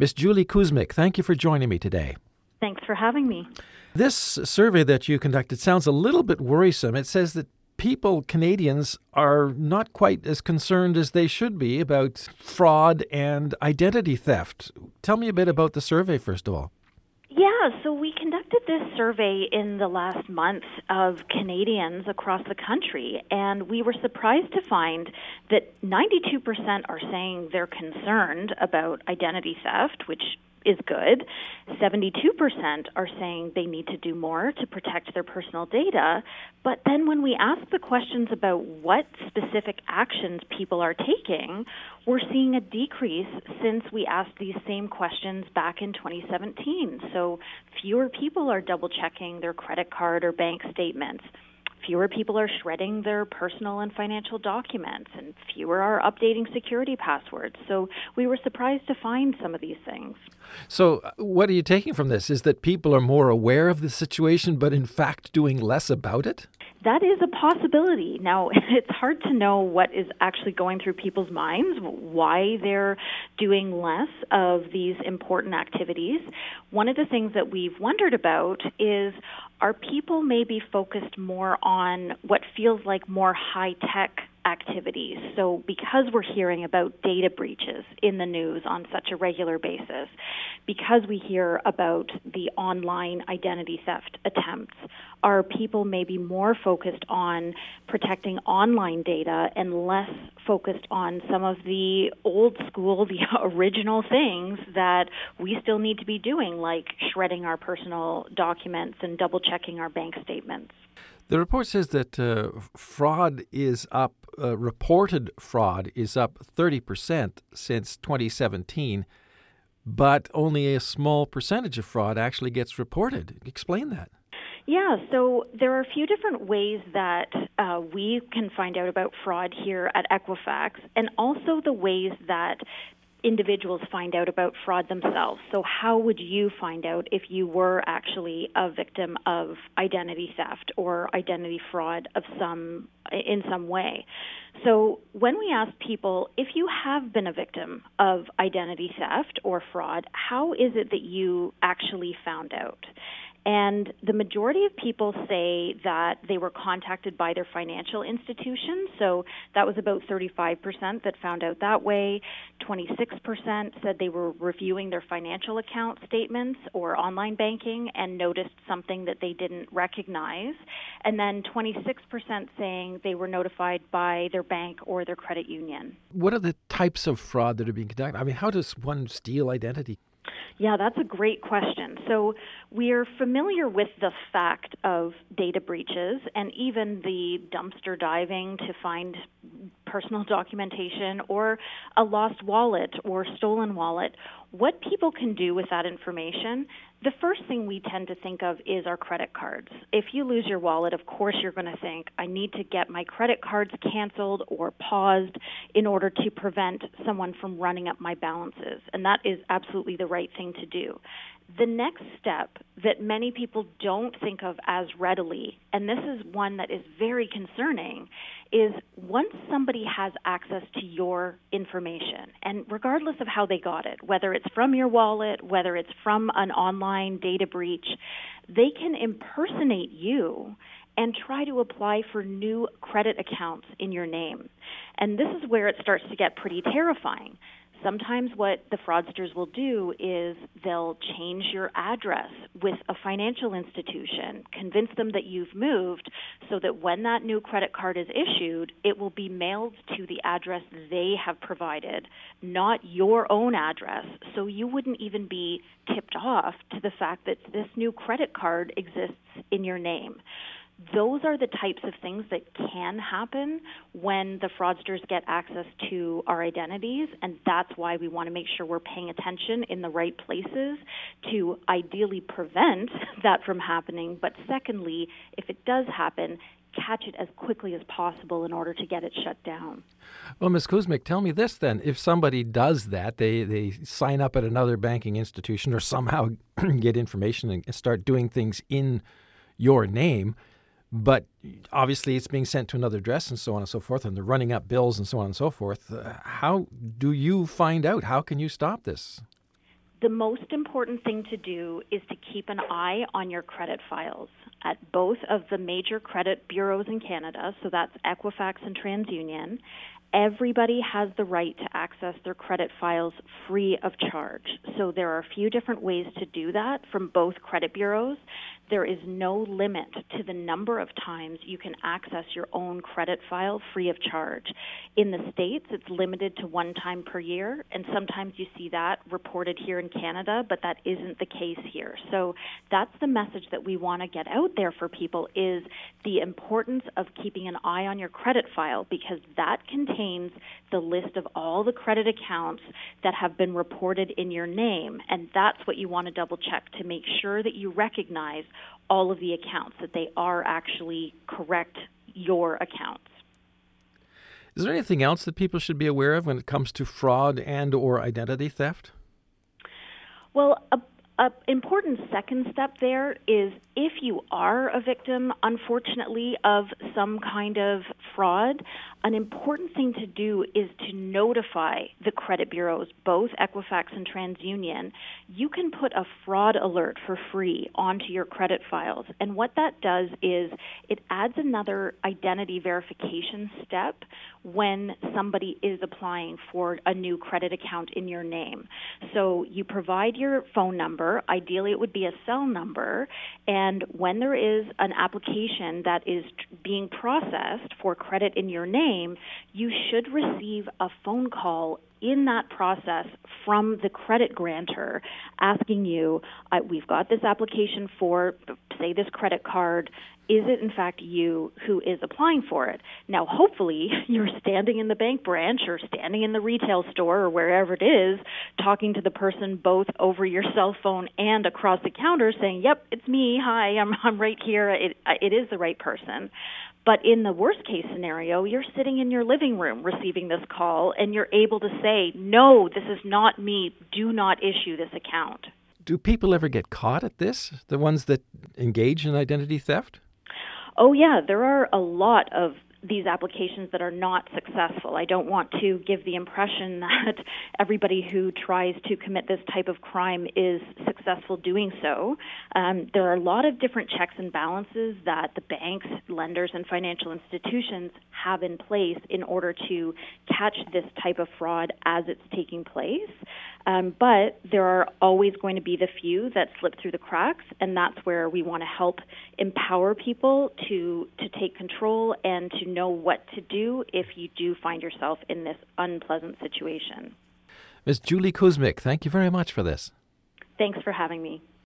Miss Julie Kuzmic, thank you for joining me today. Thanks for having me. This survey that you conducted sounds a little bit worrisome. It says that people, Canadians, are not quite as concerned as they should be about fraud and identity theft. Tell me a bit about the survey, first of all. Yeah, so we conducted this survey in the last month of Canadians across the country, and we were surprised to find that 92% are saying they're concerned about identity theft, which is good. 72% are saying they need to do more to protect their personal data. But then when we ask the questions about what specific actions people are taking, we're seeing a decrease since we asked these same questions back in 2017. So fewer people are double checking their credit card or bank statements fewer people are shredding their personal and financial documents, and fewer are updating security passwords. So we were surprised to find some of these things. So, uh, what are you taking from this? Is that people are more aware of the situation, but in fact doing less about it? That is a possibility. Now, it's hard to know what is actually going through people's minds, why they're doing less of these important activities. One of the things that we've wondered about is are people maybe focused more on what feels like more high tech activities. So, because we're hearing about data breaches in the news on such a regular basis, because we hear about the online identity theft attempts, are people maybe more focused on protecting online data and less focused on some of the old school, the original things that we still need to be doing, like shredding our personal documents and double checking our bank statements? The report says that uh, fraud is up, uh, reported fraud is up 30% since 2017, but only a small percentage of fraud actually gets reported. Explain that. Yeah, so there are a few different ways that uh, we can find out about fraud here at Equifax, and also the ways that individuals find out about fraud themselves. So, how would you find out if you were actually a victim of identity theft or identity fraud of some in some way? So, when we ask people if you have been a victim of identity theft or fraud, how is it that you actually found out? And the majority of people say that they were contacted by their financial institution. So that was about 35% that found out that way. 26% said they were reviewing their financial account statements or online banking and noticed something that they didn't recognize. And then 26% saying they were notified by their bank or their credit union. What are the types of fraud that are being conducted? I mean, how does one steal identity? Yeah, that's a great question. So, we're familiar with the fact of data breaches and even the dumpster diving to find personal documentation or a lost wallet or stolen wallet. What people can do with that information, the first thing we tend to think of is our credit cards. If you lose your wallet, of course you're going to think, I need to get my credit cards canceled or paused in order to prevent someone from running up my balances. And that is absolutely the right thing to do. The next step that many people don't think of as readily, and this is one that is very concerning, is once somebody has access to your information, and regardless of how they got it, whether it's from your wallet, whether it's from an online data breach, they can impersonate you and try to apply for new credit accounts in your name. And this is where it starts to get pretty terrifying Sometimes what the fraudsters will do is they'll change your address with a financial institution, convince them that you've moved so that when that new credit card is issued, it will be mailed to the address they have provided, not your own address. So you wouldn't even be tipped off to the fact that this new credit card exists in your name those are the types of things that can happen when the fraudsters get access to our identities, and that's why we want to make sure we're paying attention in the right places to ideally prevent that from happening. But secondly, if it does happen, catch it as quickly as possible in order to get it shut down. Well, Ms. Kuzmic, tell me this then. If somebody does that, they, they sign up at another banking institution or somehow get information and start doing things in your name, but obviously it's being sent to another address and so on and so forth, and they're running up bills and so on and so forth. Uh, how do you find out? How can you stop this? The most important thing to do is to keep an eye on your credit files at both of the major credit bureaus in Canada, so that's Equifax and TransUnion. Everybody has the right to access their credit files free of charge. So there are a few different ways to do that from both credit bureaus there is no limit to the number of times you can access your own credit file free of charge. In the States, it's limited to one time per year, and sometimes you see that reported here in Canada, but that isn't the case here. So that's the message that we want to get out there for people is the importance of keeping an eye on your credit file because that contains the list of all the credit accounts that have been reported in your name, and that's what you want to double check to make sure that you recognize all of the accounts, that they are actually correct your accounts. Is there anything else that people should be aware of when it comes to fraud and or identity theft? Well, a an important second step there is if you are a victim, unfortunately, of some kind of fraud, an important thing to do is to notify the credit bureaus, both Equifax and TransUnion. You can put a fraud alert for free onto your credit files. And what that does is it adds another identity verification step when somebody is applying for a new credit account in your name. So you provide your phone number, ideally, it would be a cell number, and when there is an application that is being processed for credit in your name, name, you should receive a phone call in that process from the credit grantor asking you, we've got this application for, say, this credit card. Is it in fact you who is applying for it? Now, hopefully, you're standing in the bank branch or standing in the retail store or wherever it is, talking to the person both over your cell phone and across the counter, saying, "Yep, it's me. Hi, I'm I'm right here. It it is the right person." But in the worst case scenario, you're sitting in your living room receiving this call and you're able to say, no, this is not me. Do not issue this account. Do people ever get caught at this? The ones that engage in identity theft? Oh, yeah. There are a lot of these applications that are not successful. I don't want to give the impression that everybody who tries to commit this type of crime is successful doing so. Um, there are a lot of different checks and balances that the banks, lenders, and financial institutions have in place in order to catch this type of fraud as it's taking place. Um, but there are always going to be the few that slip through the cracks, and that's where we want to help empower people to to take control and to know what to do if you do find yourself in this unpleasant situation. Ms. Julie Kuzmic, thank you very much for this. Thanks for having me.